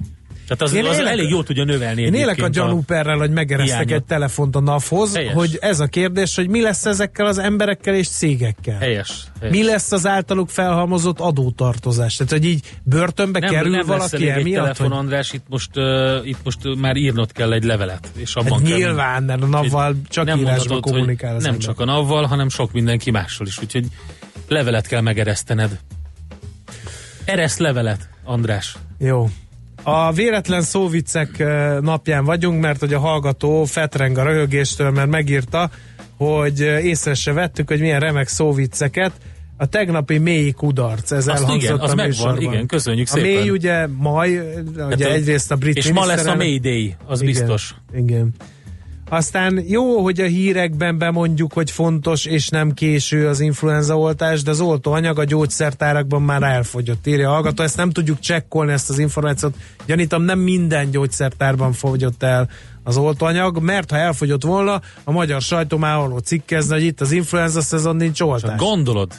S2: Tehát az, én az élek, elég jól tudja növelni.
S1: Én élek a gyanúperrel, hogy megeresztek egy telefont a NAV-hoz, hogy ez a kérdés, hogy mi lesz ezekkel az emberekkel és cégekkel.
S2: Helyes. helyes.
S1: Mi lesz az általuk felhalmozott adótartozás? Tehát, hogy így börtönbe nem, kerül nem valaki
S2: emiatt? Nem telefon, hogy... András, itt most, uh, itt most uh, már írnod kell egy levelet. És abban hát
S1: kell nyilván, mert a NAV-val csak nem írásban kommunikál az
S2: Nem ember. csak a NAV-val, hanem sok mindenki mással is. Úgyhogy levelet kell megeresztened. Ereszt levelet, András.
S1: Jó. A véletlen szóviccek ö, napján vagyunk, mert hogy a hallgató fetreng a röhögéstől, mert megírta, hogy észre se vettük, hogy milyen remek szóvicceket. A tegnapi mély kudarc, ez
S2: Azt
S1: elhangzott
S2: igen, az
S1: a
S2: megvan,
S1: műsorban.
S2: igen, köszönjük
S1: A
S2: szépen.
S1: mély ugye maj, ugye
S2: Hát,
S1: egyrészt a brit
S2: És ma lesz a
S1: miniszterelnök-
S2: Mayday, az
S1: Igen,
S2: biztos.
S1: Igen. Aztán jó, hogy a hírekben bemondjuk, hogy fontos és nem késő az influenzaoltás, de az oltóanyag a gyógyszertárakban már elfogyott, írja a hallgató. Ezt nem tudjuk csekkolni, ezt az információt. Gyanítom, nem minden gyógyszertárban fogyott el az oltóanyag, mert ha elfogyott volna, a magyar sajtó már arról cikkezne, hogy itt az influenza szezon nincs
S2: Csak
S1: oltás.
S2: gondolod,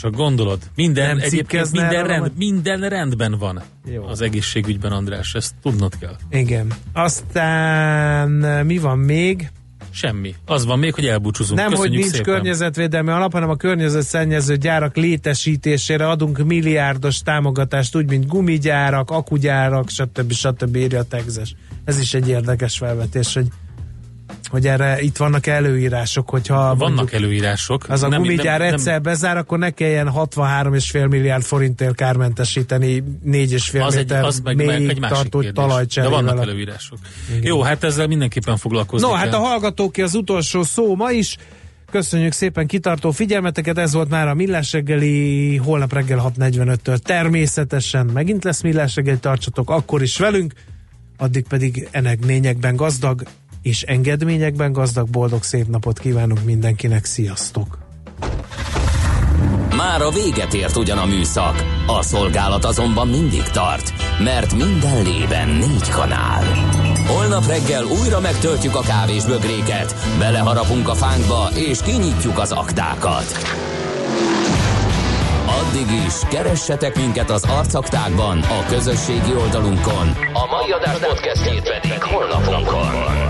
S2: csak gondolod. Minden,
S1: Nem
S2: egyébként minden, rend,
S1: vagy?
S2: minden rendben van
S1: Jó.
S2: az egészségügyben, András. Ezt tudnod kell.
S1: Igen. Aztán mi van még?
S2: Semmi. Az van még, hogy elbúcsúzunk.
S1: Nem, hogy
S2: Köszönjük
S1: nincs
S2: szépen.
S1: környezetvédelmi alap, hanem a környezetszennyező gyárak létesítésére adunk milliárdos támogatást, úgy, mint gumigyárak, akugyárak, stb. stb. írja a Texas. Ez is egy érdekes felvetés, hogy, hogy erre itt vannak előírások, hogyha
S2: Vannak
S1: mondjuk
S2: előírások.
S1: az a
S2: Nem-
S1: gumigyár
S2: nem- nem-
S1: egyszer bezár, akkor ne kelljen 63,5 milliárd forintért kármentesíteni 4,5
S2: az egy,
S1: méter
S2: az meg, meg egy
S1: tartó
S2: kérdés. De
S1: talajcserével.
S2: vannak előírások. Jó, hát ezzel mindenképpen foglalkozni
S1: No,
S2: kell.
S1: hát a hallgatóké az utolsó szó ma is. Köszönjük szépen kitartó figyelmeteket, ez volt már a Millás reggeli, holnap reggel 6.45-től természetesen megint lesz Millás reggeli, tartsatok akkor is velünk, addig pedig enegményekben gazdag és engedményekben gazdag, boldog szép napot kívánunk mindenkinek, sziasztok!
S4: Már a véget ért ugyan a műszak, a szolgálat azonban mindig tart, mert minden lében négy kanál. Holnap reggel újra megtöltjük a kávés bögréket, beleharapunk a fánkba és kinyitjuk az aktákat. Addig is, keressetek minket az arcaktákban, a közösségi oldalunkon. A mai adás podcastjét pedig holnapunkon.